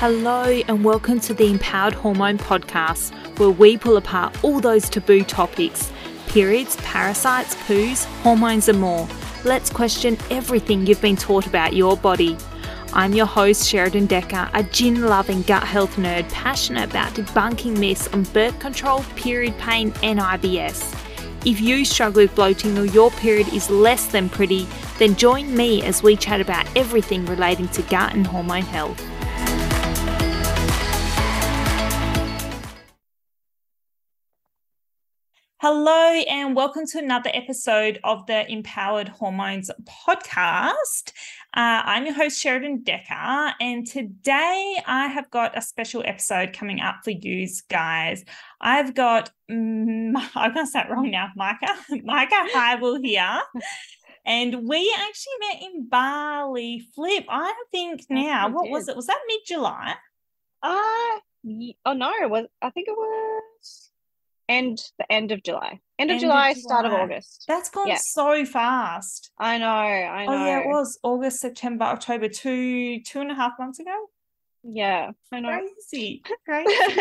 Hello, and welcome to the Empowered Hormone Podcast, where we pull apart all those taboo topics periods, parasites, poos, hormones, and more. Let's question everything you've been taught about your body. I'm your host, Sheradyn Decker, a gin loving gut health nerd passionate about debunking myths on birth control, period pain, and IBS. If you struggle with bloating or your period is less than pretty, then join me as we chat about everything relating to gut and hormone health. Hello, and welcome to another episode of the Empowered Hormones podcast. Uh, I'm your host, Sheradyn Decker, and today I have got a special episode coming up for you guys. I've got, um, I'm going to say it wrong now, Micha, Micha Hibel here. And we actually met in Bali Flip. I think now, what was it? Was that mid July? Uh, oh no, it was, I think it was end the end of July. End of July, of July, start of August. That's gone yeah. so fast. I know, I know. Oh yeah, it was August, September, October, two two and a half months ago. Yeah, I know. Crazy, crazy.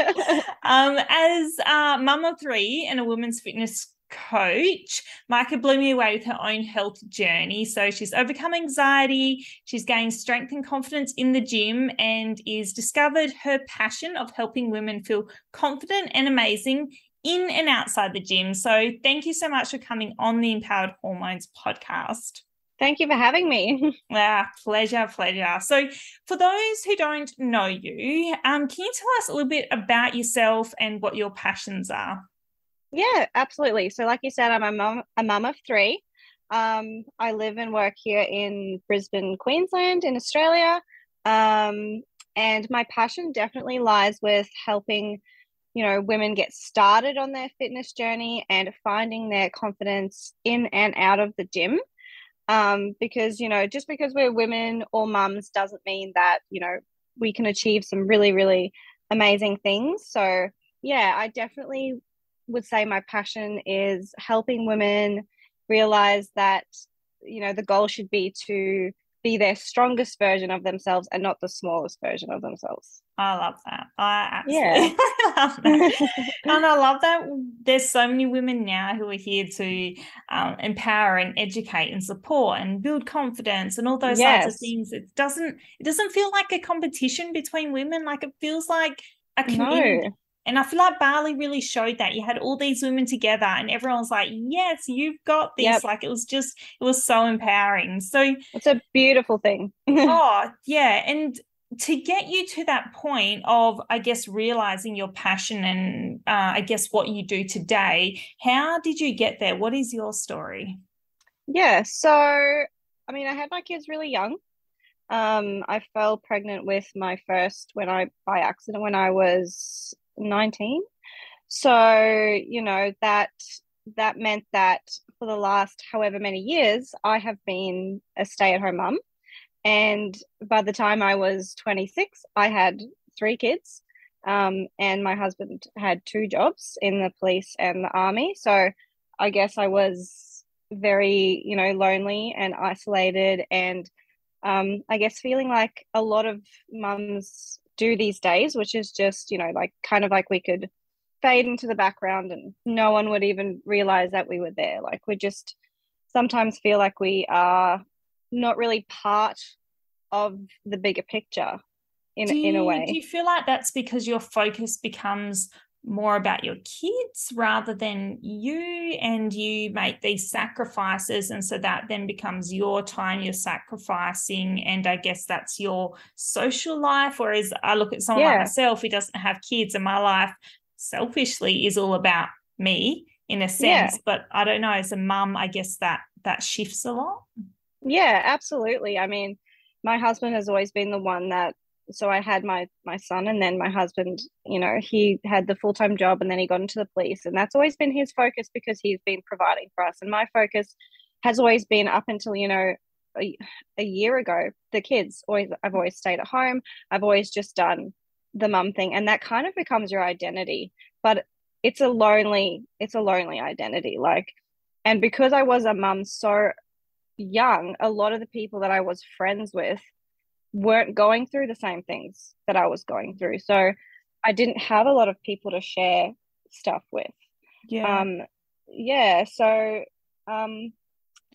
um, as uh, mum of three and a women's fitness coach, Micha blew me away with her own health journey. So she's overcome anxiety, she's gained strength and confidence in the gym, and is discovered her passion of helping women feel confident and amazing in and outside the gym. So thank you so much for coming on the Empowered Hormones podcast. Thank you for having me. Yeah, pleasure, pleasure. So, for those who don't know you, um, can you tell us a little bit about yourself and what your passions are? Yeah, absolutely. So, like you said, I'm a mum, a mum of three. Um, I live and work here in Brisbane, Queensland, in Australia. Um, and my passion definitely lies with helping you know women get started on their fitness journey and finding their confidence in and out of the gym. Um, because you know just because we're women or mums doesn't mean that you know we can achieve some really really amazing things. So yeah i definitely would say my passion is helping women realize that you know the goal should be to be their strongest version of themselves and not the smallest version of themselves. I love that. I absolutely yeah. love that. and I love that there's so many women now who are here to um, empower and educate and support and build confidence and all those yes. sorts of things. It doesn't it doesn't feel like a competition between women. Like it feels like a community. No. And I feel like Bali really showed that. You had all these women together and everyone's like, yes, you've got this. Yep. Like it was just, it was so empowering. So it's a beautiful thing. oh, yeah. And to get you to that point of, I guess, realizing your passion and uh, I guess what you do today, how did you get there? What is your story? Yeah. So, I mean, I had my kids really young. Um, I fell pregnant with my first when I by accident when I was 19 so you know that that meant that for the last however many years i have been a stay-at-home mum. And by the time i was 26 i had three kids um, and my husband had two jobs in the police and the army. So i guess i was very you know lonely and isolated and um, i guess feeling like a lot of mums do these days, which is just, you know, like kind of like we could fade into the background and no one would even realize that we were there. Like we just sometimes feel like we are not really part of the bigger picture in, you, in a way. Do you feel like that's because your focus becomes more about your kids rather than you and you make these sacrifices and so that then becomes your time you're sacrificing and i guess that's your social life whereas i look at someone yeah. like myself who doesn't have kids and my life selfishly is all about me in a sense yeah. but i don't know as a mum i guess that that shifts a lot yeah absolutely i mean my husband has always been the one that so I had my my son and then my husband, you know, he had the full-time job and then he got into the police and that's always been his focus because he's been providing for us and my focus has always been up until, you know, a, a year ago, the kids always I've always stayed at home. I've always just done the mum thing and that kind of becomes your identity. But it's a lonely it's a lonely identity like and because I was a mum so young, a lot of the people that I was friends with weren't going through the same things that I was going through. So I didn't have a lot of people to share stuff with. Yeah. Um, yeah. So, um,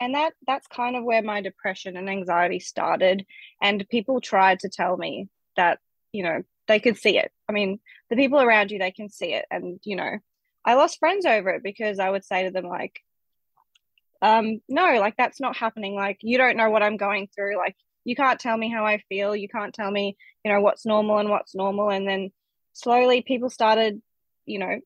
and that that's kind of where my depression and anxiety started. And people tried to tell me that you know they could see it. I mean, the people around you they can see it, and you know, I lost friends over it because I would say to them like, um, no, like that's not happening. Like you don't know what I'm going through. Like you can't tell me how I feel. You can't tell me, you know, what's normal and what's normal. And then slowly people started, you know,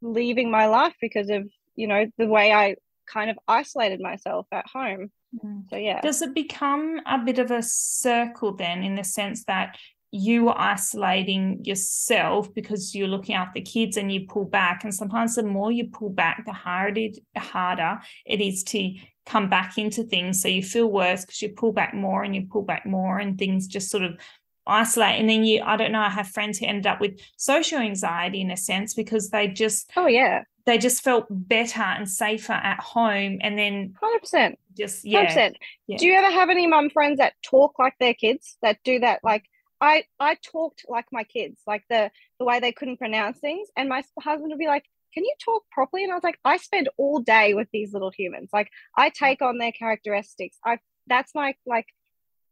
leaving my life because of, you know, the way I kind of isolated myself at home. Mm. So yeah. Does it become a bit of a circle then in the sense that you are isolating yourself because you're looking after kids and you pull back. And sometimes the more you pull back the harder it, harder it is to come back into things. So you feel worse because you pull back more and you pull back more and things just sort of isolate. And then you i don't know i have friends who ended up with social anxiety in a sense because they just oh yeah. they just felt better and safer at home. And then 100% just yeah, 100%. yeah. do you ever have any mum friends that talk like their kids that do that like i i talked like my kids like the the way they couldn't pronounce things and my husband would be like can you talk properly and i was like i spend all day with these little humans like i take on their characteristics i that's my like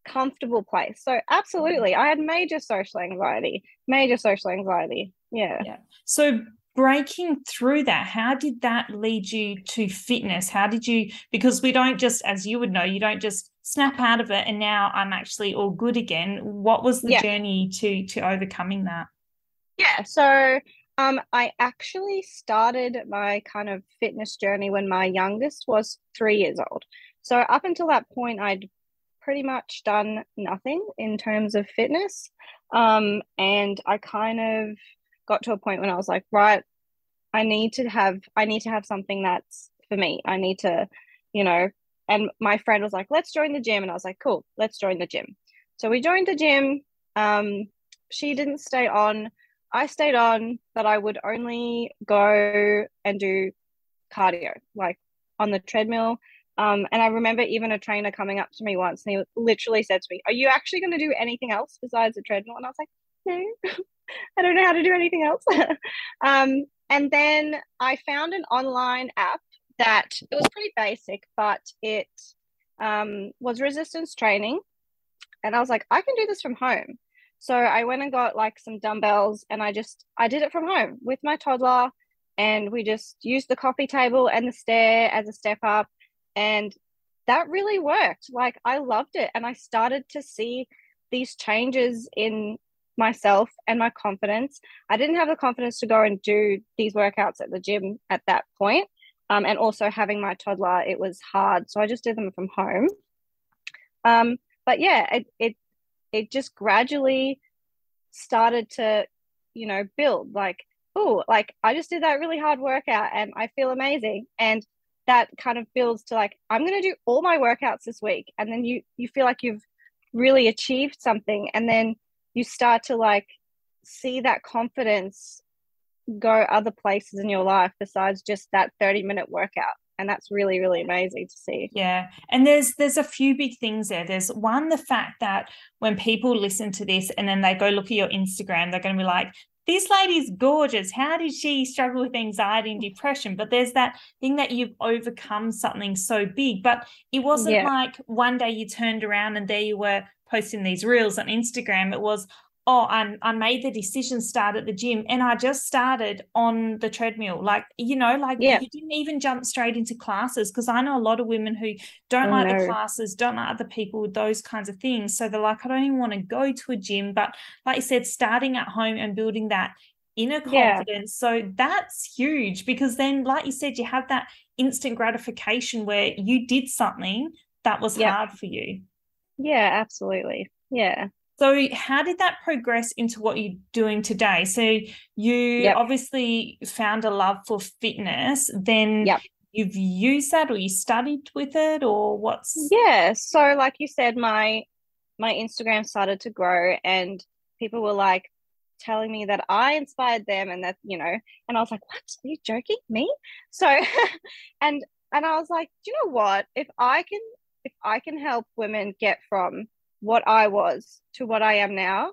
comfortable place. So absolutely, I had major social anxiety, major social anxiety. Yeah. Yeah. So breaking through that, how did that lead you to fitness? How did you because we don't just as you would know, you don't just snap out of it and now I'm actually all good again. What was the yeah. journey to to overcoming that? Yeah. So um, I actually started my kind of fitness journey when my youngest was three years old. So up until that point, I'd pretty much done nothing in terms of fitness. Um, and I kind of got to a point when I was like, right, I need to have I need to have something that's for me. I need to, you know, and my friend was like, let's join the gym. And I was like, cool, let's join the gym. So we joined the gym. Um, she didn't stay on. I stayed on, but I would only go and do cardio, like on the treadmill um, and I remember even a trainer coming up to me once and he literally said to me, Are you actually going to do anything else besides the treadmill? And I was like, No, I don't know how to do anything else. um, and then I found an online app that it was pretty basic, but it um, was resistance training. And I was like, I can do this from home. So I went and got like some dumbbells and I just, I did it from home with my toddler. And we just used the coffee table and the stair as a step up and that really worked. Like I loved it. And I started to see these changes in myself and my confidence. I didn't have the confidence to go and do these workouts at the gym at that point. Um, and also having my toddler, it was hard. So I just did them from home. Um, but yeah, it, it, it just gradually started to, you know, build like, oh, like I just did that really hard workout and I feel amazing. And that kind of builds to like i'm going to do all my workouts this week and then you you feel like you've really achieved something and then you start to like see that confidence go other places in your life besides just that 30 minute workout and that's really really amazing to see yeah and there's there's a few big things there there's one the fact that when people listen to this and then they go look at your instagram they're going to be like this lady's gorgeous. How did she struggle with anxiety and depression? But there's that thing that you've overcome something so big. But it wasn't yeah. like one day you turned around and there you were posting these reels on Instagram. It was, oh, I, I made the decision start at the gym and I just started on the treadmill. Like, you know, like yeah. you didn't even jump straight into classes because I know a lot of women who don't like the classes, don't like other people with those kinds of things. So they're like, I don't even want to go to a gym. But like you said, starting at home and building that inner confidence. Yeah. So that's huge because then, like you said, you have that instant gratification where you did something that was yeah. hard for you. Yeah, absolutely. Yeah. So, how did that progress into what you're doing today? So, you yep. obviously found a love for fitness, then yep. you've used that or you studied with it, or what's? Yeah. So, like you said, my my Instagram started to grow, and people were like telling me that I inspired them, and that you know, and I was like, "What? Are you joking? Me?" So, and and I was like, "Do you know what? If I can, if I can help women get from what I was to what I am now,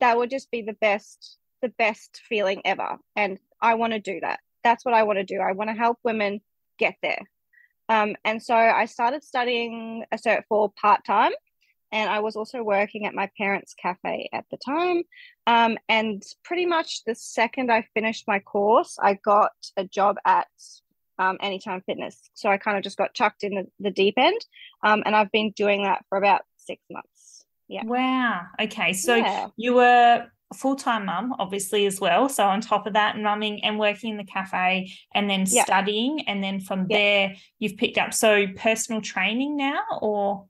that would just be the best, the best feeling ever. And I want to do that. That's what I want to do. I want to help women get there. Um, and so I started studying a cert for part time and I was also working at my parents' cafe at the time. Um, and pretty much the second I finished my course, I got a job at um, Anytime Fitness. So I kind of just got chucked in the, the deep end, um, and I've been doing that for about six months. Yeah. Wow. Okay. So yeah. you were full time mum, obviously, as well. So on top of that, mumming and working in the cafe and then yeah. studying. And then from yeah. there, you've picked up so personal training now or?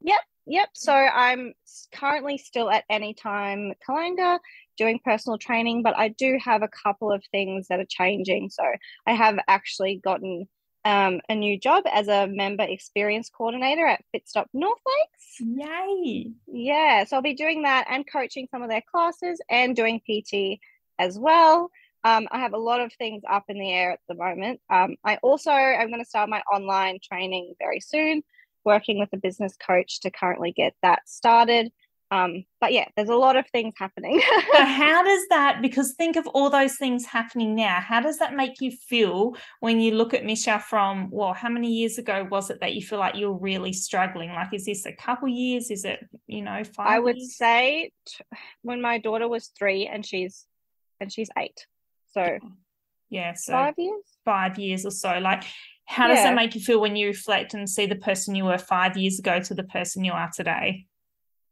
Yep. Yep. So I'm currently still at Anytime Kallangur doing personal training, but I do have a couple of things that are changing. So I have actually gotten um, a new job as a member experience coordinator at Fitstop North Lakes. Yay! Yeah, so I'll be doing that and coaching some of their classes and doing PT as well. Um, I have a lot of things up in the air at the moment. Um, I also am going to start my online training very soon working with a business coach to currently get that started. Um, but yeah, there's a lot of things happening. so how does that, because think of all those things happening now, how does that make you feel when you look at michelle from, well, how many years ago was it that you feel like you're really struggling? Like, is this a couple years? Is it, you know, five? I would years? say t- when my daughter was three and she's, and she's eight. So yeah, so five years, five years or so. Like, how does that make you feel when you reflect and see the person you were five years ago to the person you are today?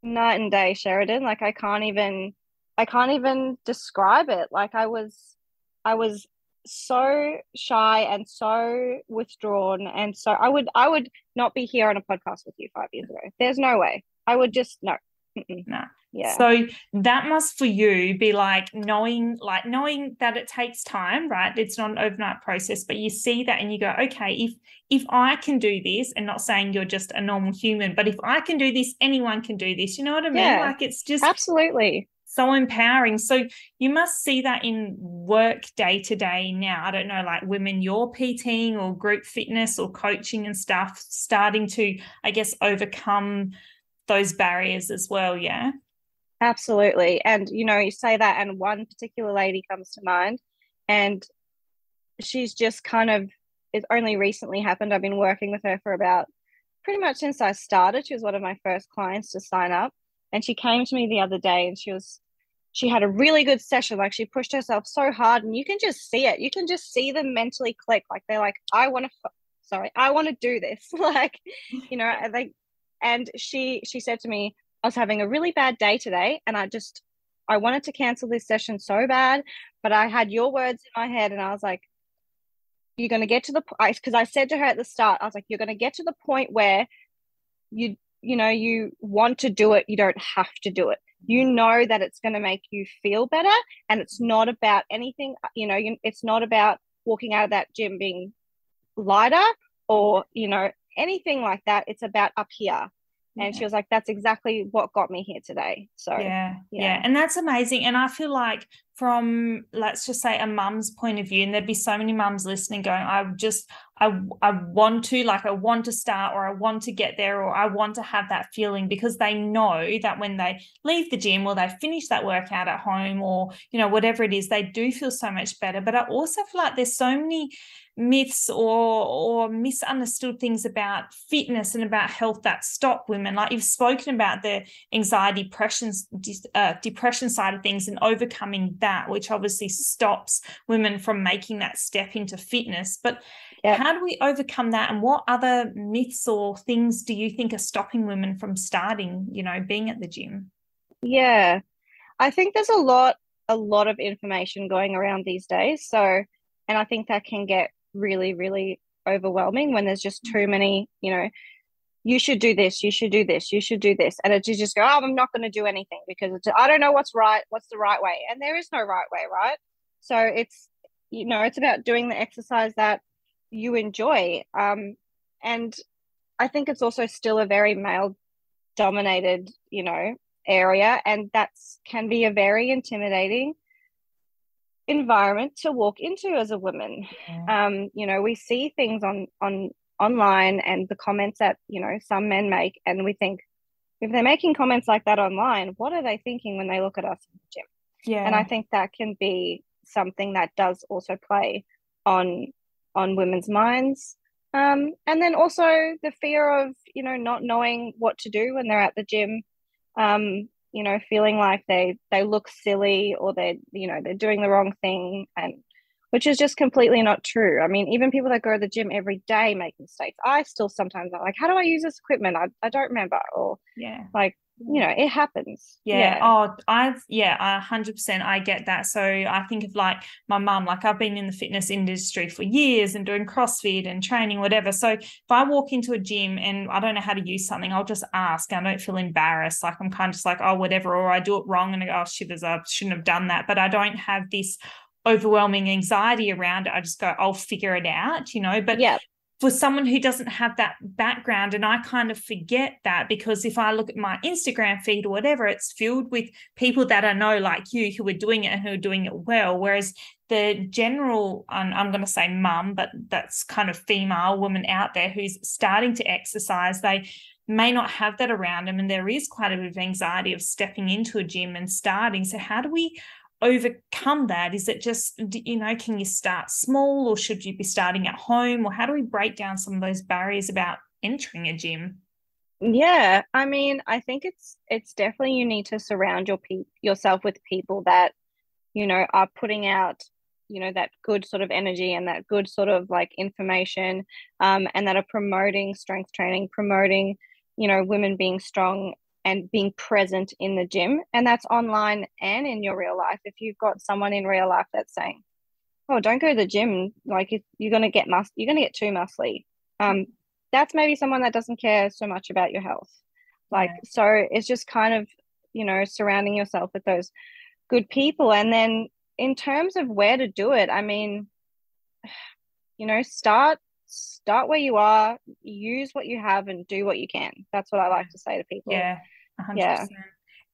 Night and day, Sheradyn. Like I can't even I can't even describe it. Like I was I was so shy and so withdrawn and so I would I would not be here on a podcast with you five years ago. There's no way. I would just no. No. Nah. Yeah. So that must for you be like knowing, like knowing that it takes time, right? It's not an overnight process, but you see that and you go, okay, if if I can do this, and not saying you're just a normal human, but if I can do this, anyone can do this. You know what I mean? Yeah, like it's just absolutely so empowering. So you must see that in work day to day now. I don't know, like women you're PTing or group fitness or coaching and stuff, starting to, I guess, overcome those barriers as well. Yeah. Absolutely. And, you know, you say that, and one particular lady comes to mind, and she's just kind of, it's only recently happened. I've been working with her for about pretty much since I started. She was one of my first clients to sign up. And she came to me the other day and she was, she had a really good session. Like she pushed herself so hard, and you can just see it. You can just see them mentally click. Like they're like, I want to, sorry, I want to do this. like, you know, like, and she, she said to me, I was having a really bad day today and I just I wanted to cancel this session so bad, but I had your words in my head and I was like, you're going to get to the point because I said to her at the start, I was like, you're going to get to the point where you, you know, you want to do it, you don't have to do it. You know that it's going to make you feel better and it's not about anything, you know, you, it's not about walking out of that gym being lighter or, you know, anything like that. It's about up here and yeah. she was like that's exactly what got me here today. So yeah, yeah, yeah. And that's amazing. And i feel like from let's just say a mum's point of view and there'd be so many mums listening going i just i i want to like i want to start or i want to get there or i want to have that feeling because they know that when they leave the gym or they finish that workout at home or you know whatever it is they do feel so much better. But i also feel like there's so many myths or or misunderstood things about fitness and about health that stop women. Like you've spoken about the anxiety depression uh, depression side of things and overcoming that which obviously stops women from making that step into fitness. But yeah. how do we overcome that and what other myths or things do you think are stopping women from starting you know being at the gym? Yeah. I think there's a lot a lot of information going around these days. So and i think that can get really, really overwhelming when there's just too many, you know, you should do this, you should do this, you should do this. And it just go, oh, I'm not going to do anything because I don't know what's right, what's the right way. And there is no right way, right? So it's, you know, it's about doing the exercise that you enjoy. Um, and I think it's also still a very male dominated, you know, area. And that's can be a very intimidating environment to walk into as a woman. Yeah. Um, you know, we see things on on online and the comments that you know some men make, and we think, if they're making comments like that online, what are they thinking when they look at us in the gym? Yeah. And I think that can be something that does also play on on women's minds. Um, and then also the fear of, you know, not knowing what to do when they're at the gym. Um, you know, feeling like they they look silly or they're, you know, they're doing the wrong thing and which is just completely not true. I mean, even people that go to the gym every day make mistakes. I still sometimes are like, how do I use this equipment? I, I don't remember. Or yeah, like, you know, it happens. Yeah. yeah. Oh, I yeah, a hundred percent. I get that. So I think of like my mum. Like I've been in the fitness industry for years and doing CrossFit and training, whatever. So if I walk into a gym and I don't know how to use something, I'll just ask. I don't feel embarrassed. Like I'm kind of just like, oh, whatever, or I do it wrong and I go, oh, shivers, I shouldn't have done that. But I don't have this overwhelming anxiety around it. I just go, I'll figure it out, you know. But yeah. For someone who doesn't have that background, and I kind of forget that because if I look at my Instagram feed or whatever, it's filled with people that I know like you who are doing it and who are doing it well. Whereas the general, I'm, going to say mum, but that's kind of female woman out there who's starting to exercise, they may not have that around them and there is quite a bit of anxiety of stepping into a gym and starting so how do we overcome that? Is it just, you know, can you start small or should you be starting at home? Or how do we break down some of those barriers about entering a gym? Yeah, I mean, I think it's it's definitely you need to surround your pe- yourself with people that you know are putting out you know that good sort of energy and that good sort of like information um, and that are promoting strength training promoting you know women being strong and being present in the gym. And that's online and in your real life. If you've got someone in real life that's saying, Oh, don't go to the gym, like you're gonna get mus you're gonna get too muscly. Um, that's maybe someone that doesn't care so much about your health. Like yeah. so it's just kind of, you know, surrounding yourself with those good people. And then in terms of where to do it, I mean, you know, start start where you are, use what you have and do what you can. That's what I like to say to people. Yeah. 100%. Yeah.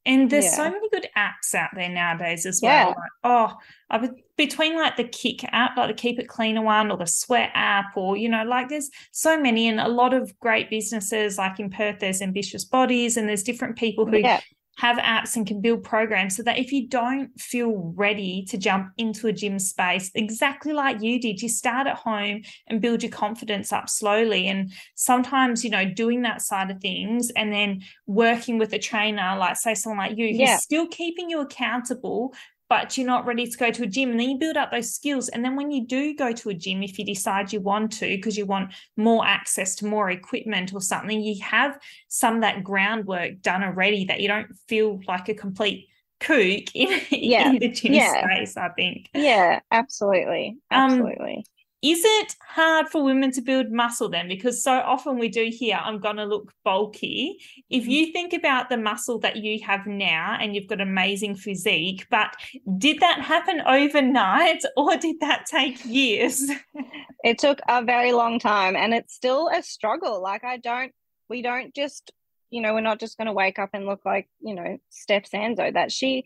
And there's yeah. so many good apps out there nowadays as well. Yeah. Like, oh, I would between like the KIC app, like the Keep It Cleaner one, or the Sweat app, or you know, like there's so many, and a lot of great businesses. Like in Perth, there's Ambitious Bodies, and there's different people who yeah have apps and can build programs so that if you don't feel ready to jump into a gym space, exactly like you did, you start at home and build your confidence up slowly. And sometimes, you know, doing that side of things and then working with a trainer, like say someone like you, yeah. who's still keeping you accountable, but you're not ready to go to a gym. And then you build up those skills. And then when you do go to a gym, if you decide you want to, because you want more access to more equipment or something, you have some of that groundwork done already that you don't feel like a complete kook in, yeah. in the gym yeah. space, I think. Yeah, absolutely. Um, absolutely. Um, is it hard for women to build muscle then? Because so often we do hear, I'm going to look bulky. If mm-hmm. you think about the muscle that you have now and you've got amazing physique, but did that happen overnight or did that take years? it took a very long time and it's still a struggle. Like, I don't, we don't just, you know, we're not just going to wake up and look like, you know, Steph Sanzo, that she,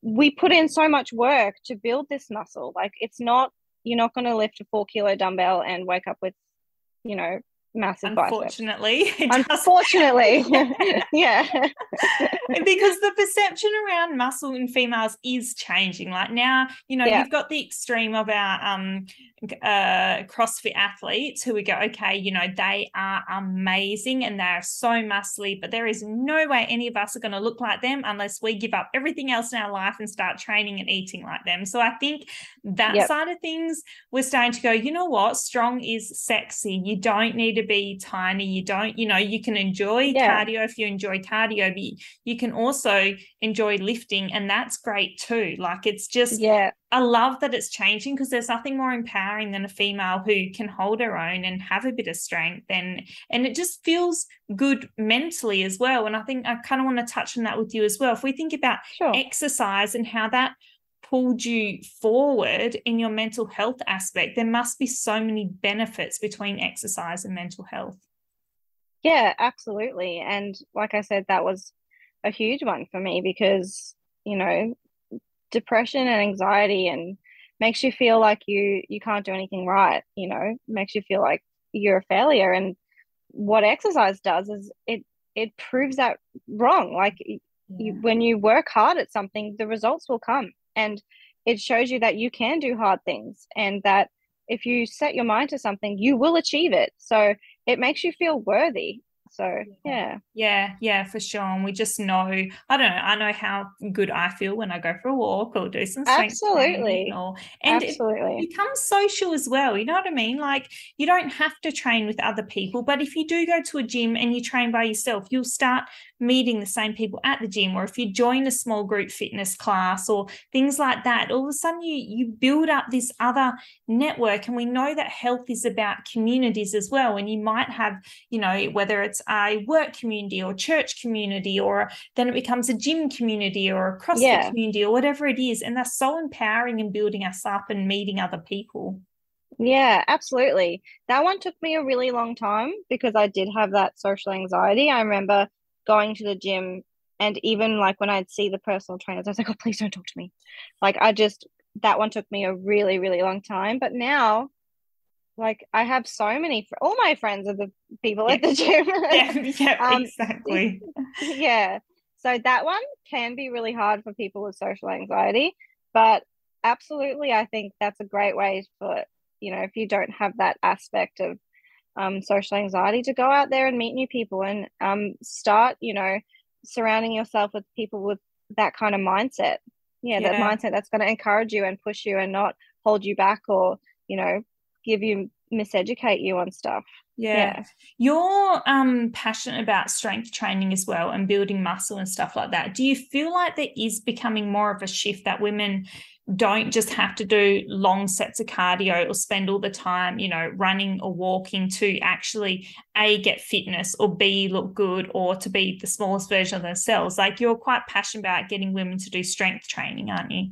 we put in so much work to build this muscle. Like, it's not, you're not going to lift a four kilo dumbbell and wake up with, you know, massive unfortunately unfortunately. yeah. Because the perception around muscle in females is changing. Like now you know yeah. you've got the extreme of our um uh crossfit athletes who we go okay you know they are amazing and they're so muscly but there is no way any of us are going to look like them unless we give up everything else in our life and start training and eating like them. So i think that yep. side of things we're starting to go you know what? Strong is sexy. You don't need to be tiny. You don't, you know, you can enjoy yeah. cardio if you enjoy cardio, but you can also enjoy lifting, and that's great too. Like it's just, yeah, I love that it's changing because there's nothing more empowering than a female who can hold her own and have a bit of strength, and and it just feels good mentally as well. And I think I kind of want to touch on that with you as well. If we think about sure. exercise and how that pulled you forward in your mental health aspect, there must be so many benefits between exercise and mental health. Yeah, absolutely. And like I said, that was a huge one for me because, you know, depression and anxiety and makes you feel like you you can't do anything right, you know, makes you feel like you're a failure and what exercise does is it it proves that wrong. Like yeah. you, when you work hard at something, the results will come, and it shows you that you can do hard things, and that if you set your mind to something, you will achieve it. So it makes you feel worthy so yeah. Yeah, yeah, for sure. And we just know, I don't know, I know how good I feel when I go for a walk or do some Absolutely. Or, and Absolutely. it becomes social as well. You know what I mean? Like you don't have to train with other people, but if you do go to a gym and you train by yourself, you'll start meeting the same people at the gym or if you join a small group fitness class or things like that all of a sudden you you build up this other network and we know that health is about communities as well and you might have you know whether it's a work community or church community or then it becomes a gym community or a CrossFit yeah. community or whatever it is and that's so empowering and building us up and meeting other people yeah, absolutely. That one took me a really long time because I did have that social anxiety. I remember going to the gym and even like when I'd see the personal trainers, I was like, oh, please don't talk to me. Like I just that one took me a really, really long time. But now, like I have so many all my friends are the people yeah. at the gym. yeah, yeah um, exactly. Yeah. So that one can be really hard for people with social anxiety. But absolutely I think that's a great way for, you know, if you don't have that aspect of um, social anxiety to go out there and meet new people and um, start, you know, surrounding yourself with people with that kind of mindset. Yeah, yeah. that mindset that's going to encourage you and push you and not hold you back or, you know, give you miseducate you on stuff. Yeah. yeah. You're um passionate about strength training as well and building muscle and stuff like that. Do you feel like there is becoming more of a shift that women don't just have to do long sets of cardio or spend all the time, you know, running or walking to actually A, get fitness or B, look good or to be the smallest version of themselves. Like you're quite passionate about getting women to do strength training, aren't you?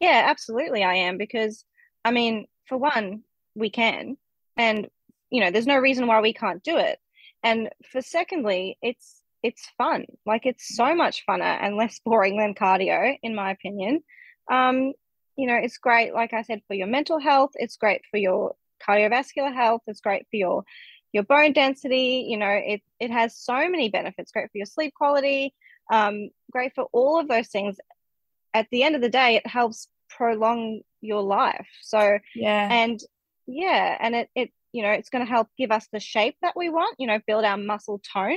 Yeah, absolutely. I am because, I mean, for one, we can. And, you know, there's no reason why we can't do it. And for secondly, it's, it's fun. Like it's so much funner and less boring than cardio, in my opinion um, you know, it's great, like I said, for your mental health. It's great for your cardiovascular health. It's great for your your bone density. You know, it it has so many benefits. Great for your sleep quality. Um, great for all of those things. At the end of the day, it helps prolong your life. So yeah, and yeah, and it it you know it's going to help give us the shape that we want. You know, build our muscle tone.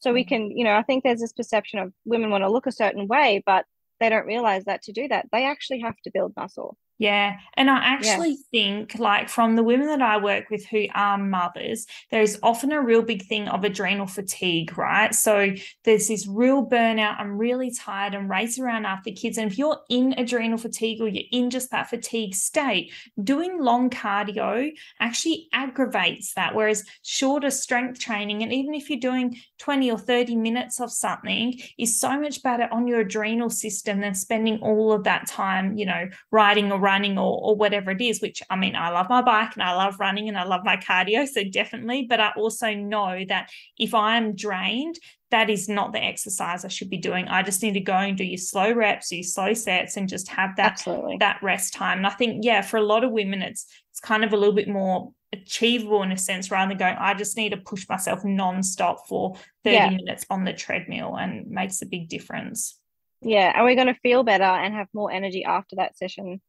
So we mm. can, you know, I think there's this perception of women want to look a certain way, but they don't realize that to do that, they actually have to build muscle. Yeah. And I actually think, like, from the women that I work with who are mothers, there is often a real big thing of adrenal fatigue, right? So there's this real burnout. I'm really tired and race around after kids. And if you're in adrenal fatigue or you're in just that fatigue state, doing long cardio actually aggravates that. Whereas shorter strength training, and even if you're doing 20 or 30 minutes of something, is so much better on your adrenal system than spending all of that time, you know, riding or running or, or whatever it is, which I mean, I love my bike and I love running and I love my cardio. So definitely. But I also know that if I'm drained, that is not the exercise I should be doing. I just need to go and do your slow reps, your slow sets, and just have that Absolutely. that rest time. And I think, yeah, for a lot of women, it's it's kind of a little bit more achievable in a sense rather than going, I just need to push myself nonstop for 30 yeah. minutes on the treadmill and makes a big difference. Yeah. And we're going to feel better and have more energy after that session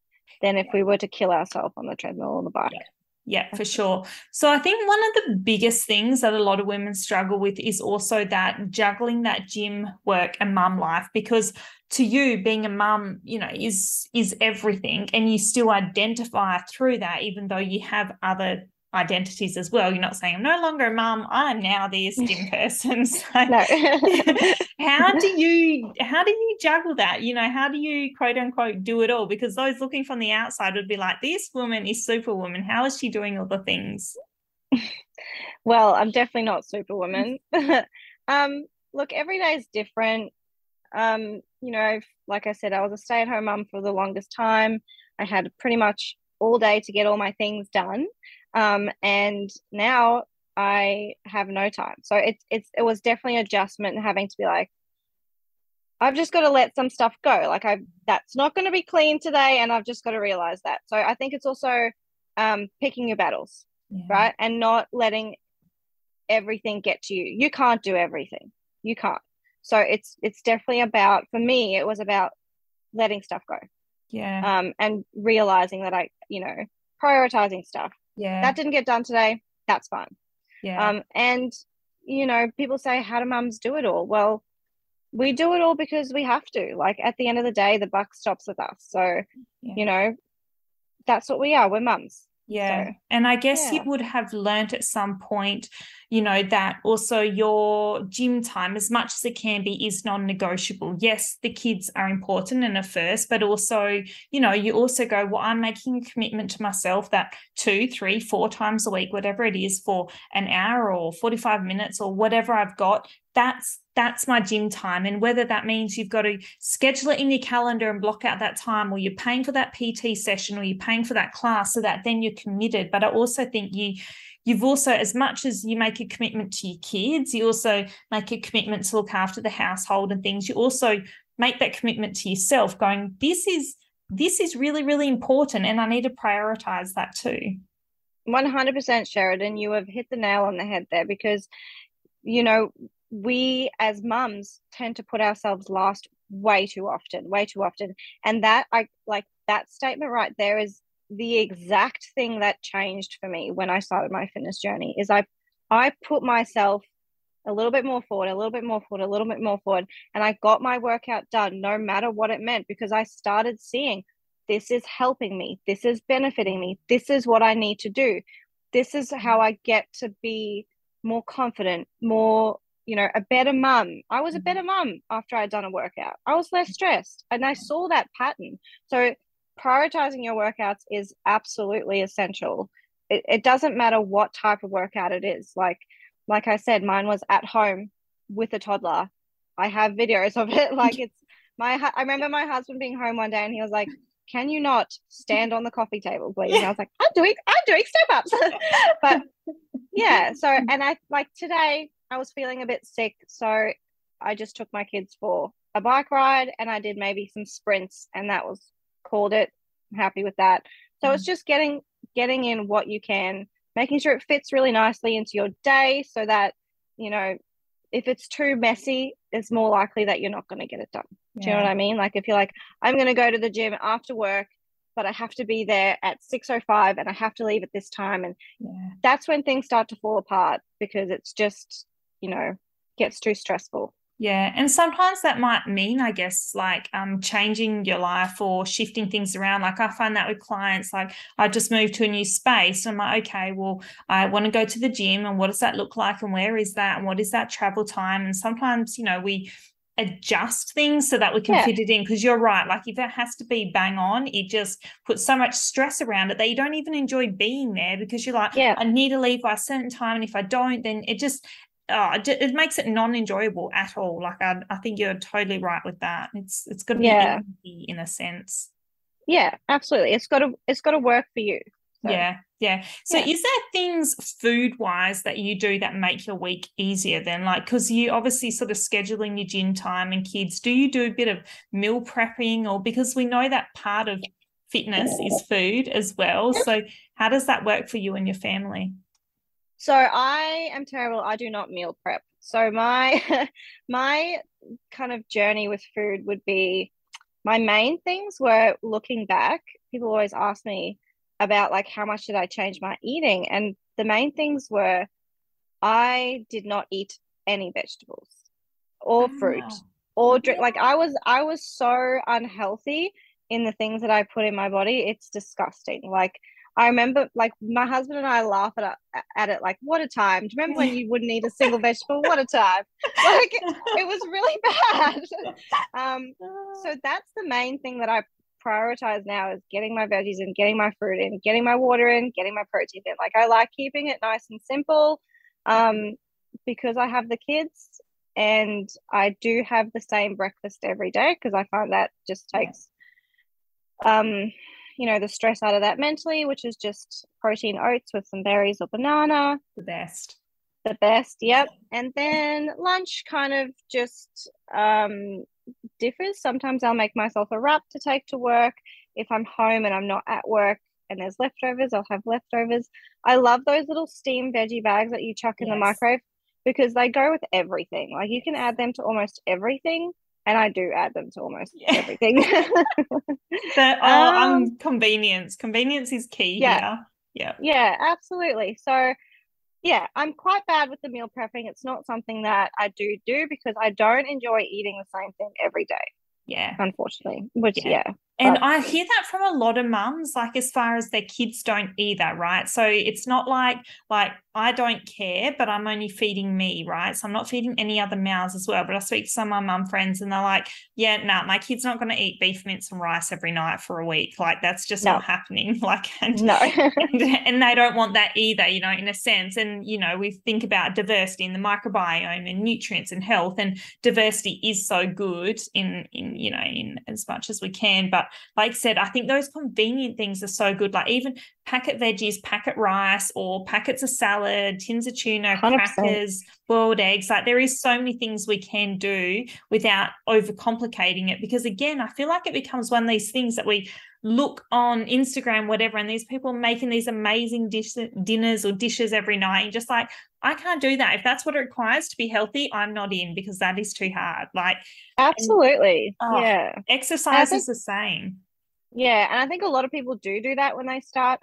than if we were to kill ourselves on the treadmill or the bike. Yeah. Yeah, for sure. So I think one of the biggest things that a lot of women struggle with is also that juggling that gym work and mum life because to you being a mum, you know, is is everything and you still identify through that even though you have other identities as well. You're not saying I'm no longer a mum. I'm now this gym person. So how do you how do you juggle that? You know, how do you quote unquote do it all? Because those looking from the outside would be like, this woman is superwoman. How is she doing all the things? well, I'm definitely not superwoman. um, look, every day is different. Um, you know, like I said, I was a stay-at-home mum for the longest time. I had pretty much all day to get all my things done. Um, and now I have no time. So it's it's it was definitely an adjustment having to be like, I've just got to let some stuff go. Like I that's not going to be clean today, and I've just got to realize that. So I think it's also um, picking your battles, yeah. right, and not letting everything get to you. You can't do everything. you can't. So it's it's definitely about for me it was about letting stuff go. Yeah. Um and realizing that I, you know, prioritizing stuff. Yeah. That didn't get done today. That's fine. yeah. Um and you know, people say how do mums do it all? Well, we do it all because we have to. Like at the end of the day, the buck stops with us. So, Yeah. you know, that's what we are. We're mums. Yeah. So, and I guess you would have learnt at some point, you know, that also your gym time, as much as it can be, is non negotiable. Yes, the kids are important and a first, but also, you know, you also go, well, I'm making a commitment to myself that two, three, four times a week, whatever it is, for an hour or 45 minutes or whatever I've got, that's that's my gym time and whether that means you've got to schedule it in your calendar and block out that time or you're paying for that pt session or you're paying for that class so that then you're committed but i also think you you've also as much as you make a commitment to your kids you also make a commitment to look after the household and things you also make that commitment to yourself going this is this is really really important and i need to prioritize that too 100% Sheradyn, you have hit the nail on the head there because, you know, we as mums tend to put ourselves last way too often, way too often. And that, I like that statement right there is the exact thing that changed for me when I started my fitness journey is I I put myself a little bit more forward, a little bit more forward, a little bit more forward, and I got my workout done no matter what it meant because I started seeing this is helping me, this is benefiting me, this is what I need to do. This is how I get to be more confident, more, you know, a better mum. I was a mm-hmm. better mum after I'd done a workout. I was less stressed and I saw that pattern. So prioritizing your workouts is absolutely essential. It, it doesn't matter what type of workout it is. Like, like I said, mine was at home with a toddler. I have videos of it. Like it's my, I remember my husband being home one day and he was like, can you not stand on the coffee table, please? And I was like, I'm doing, I'm doing step ups. but yeah, so, and I like today I was feeling a bit sick. So I just took my kids for a bike ride and I did maybe some sprints and that was called it. I'm happy with that. So it's mm. just getting, getting in what you can, making sure it fits really nicely into your day so that, you know, if it's too messy, it's more likely that you're not going to get it done. Do you know what I mean? Like if you're like, I'm going to go to the gym after work, but I have to be there at 6:05 and I have to leave at this time and yeah that's when things start to fall apart because it's just, you know, gets too stressful. Yeah, and sometimes that might mean, I guess, like um changing your life or shifting things around. Like I find that with clients, like I just moved to a new space. I'm like, okay, well, I want to go to the gym, and what does that look like, and where is that, and what is that travel time? And sometimes, you know, we adjust things so that we can Yeah. fit it in. Because you're right, like if it has to be bang on, it just puts so much stress around it that you don't even enjoy being there because you're like, Yeah. I need to leave by a certain time, and if I don't, then it just oh, it, makes it non-enjoyable at all. Like I, I think you're totally right with that. It's it's got to be Yeah. easy in a sense. Yeah, absolutely. It's got to it's got to work for you. So, Yeah, yeah. So, Yeah. is there things food wise that you do that make your week easier then? Like, because you obviously sort of scheduling your gym time and kids, do you do a bit of meal prepping or because we know that part of fitness is food as well? So, how does that work for you and your family? So I am terrible. I do not meal prep. So my my kind of journey with food would be my main things were looking back. People always ask me about like how much did I change my eating? And the main things were I did not eat any vegetables or ah, fruit Wow. or drink like I was I was so unhealthy in the things that I put in my body. It's disgusting. Like I remember like my husband and I laugh at it, at it like what a time. Do you remember when you wouldn't eat a single vegetable? What a time. Like it was really bad. Um so that's the main thing that I prioritize now is getting my veggies in, getting my fruit in, getting my water in, getting my protein in. Like I like keeping it nice and simple. Um because I have the kids and I do have the same breakfast every day because I find that just takes um you know the stress out of that mentally, which is just protein oats with some berries or banana, the best. the best. Yep. And then lunch kind of just um differs. Sometimes I'll make myself a wrap to take to work. If I'm home and I'm not at work and there's leftovers, I'll have leftovers. I love those little steam veggie bags that you chuck in the microwave. because they go with everything. Like you can add them to almost everything. And I do add them to almost yeah. everything. the, oh, um, um, convenience. Convenience is key yeah. here. Yeah. Yeah, absolutely. So yeah, I'm quite bad with the meal prepping. It's not something that I do do because I don't enjoy eating the same thing every day. Yeah. Unfortunately, which, yeah. yeah and but, I hear that from a lot of mums, like as far as their kids don't either, right? So it's not like like I don't care, but I'm only feeding me, right? So I'm not feeding any other mouths as well. But I speak to some of my mum friends and they're like, yeah, no, nah, my kid's not going to eat beef mince and rice every night for a week. Like that's just no. not happening. Like and, no. and, and they don't want that either, you know, in a sense. And you know, we think about diversity in the microbiome and nutrients and health, and diversity is so good in in you know in as much as we can. But like said, I think those convenient things are so good. Like even packet veggies, packet rice, or packets of salad, tins of tuna, 100%. crackers, boiled eggs. Like there is so many things we can do without overcomplicating it. Because again, I feel like it becomes one of these things that we look on Instagram, whatever, and these people making these amazing dish, dinners or dishes every night. And just like, I can't do that. If that's what it requires to be healthy, I'm not in because that is too hard. Like, absolutely. And, oh, yeah. Exercise think, is the same. Yeah. And I think a lot of people do do that when they start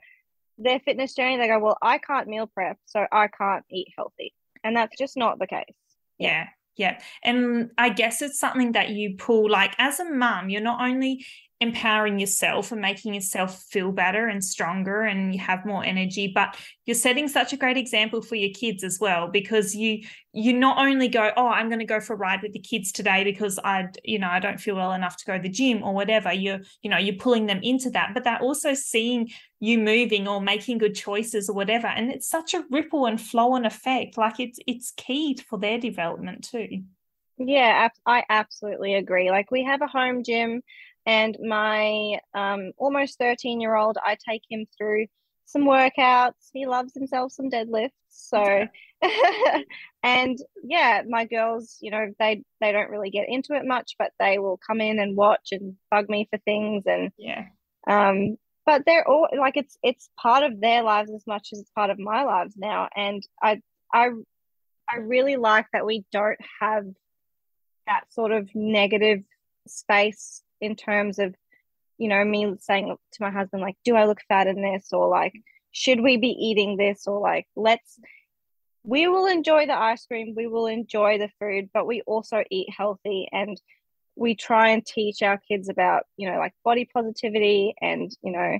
their fitness journey. They go, well, I can't meal prep, so I can't eat healthy. And that's just not the case. Yeah. Yeah. And I guess it's something that you pull, like as a mum, you're not only empowering yourself and making yourself feel better and stronger and you have more energy. But you're setting such a great example for your kids as well because you you not only go oh i'm going to go for a ride with the kids today because i you know i don't feel well enough to go to the gym or whatever you're you know you're pulling them into that. But they're also seeing you moving or making good choices or whatever and it's such a ripple and flow and effect. Like it's it's key for their development too. Yeah i absolutely agree. Like we have a home gym and my um, almost 13 year old, I take him through some workouts. He loves himself some deadlifts. So, and yeah, my girls, you know, they they don't really get into it much, but they will come in and watch and bug me for things. And yeah, um, but they're all like it's it's part of their lives as much as it's part of my lives now. And I I I really like that we don't have that sort of negative space in terms of you know me saying to my husband like do i look fat in this? or like should we be eating this? or like let's we will enjoy the ice cream we will enjoy the food but we also eat healthy and we try and teach our kids about you know like body positivity and you know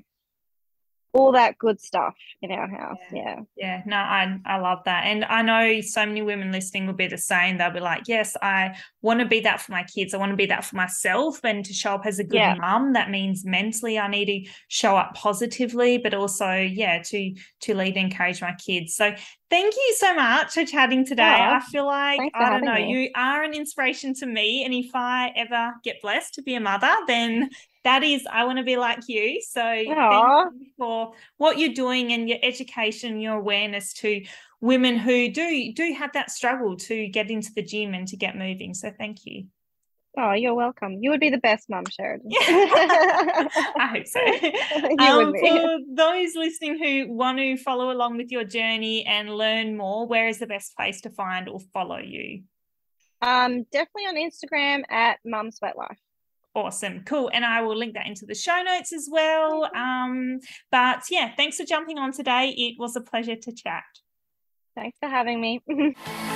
all that good stuff in our house. Yeah. Yeah. No, I I love that. And I know so many women listening will be the same. They'll be like, yes, I want to be that for my kids. I want to be that for myself. And to show up as a good yeah. mum, that means mentally I need to show up positively, but also, yeah, to to lead and encourage my kids. So thank you so much for chatting today. I feel like I don't know, me. you are an inspiration to me. And if I ever get blessed to be a mother, then that is I want to be like you. So thank you for what you're doing and your education, your awareness to women who do do have that struggle to get into the gym and to get moving. So thank you. Oh, you're welcome. You would be the best mum, Sheradyn. Yeah. I hope so. Um, for those listening who want to follow along with your journey and learn more, where is the best place to find or follow you? Um, definitely on Instagram at Mum Sweat Life. Awesome. Cool. And I will link that into the show notes as well. Um, but yeah, thanks for jumping on today. It was a pleasure to chat. Thanks for having me.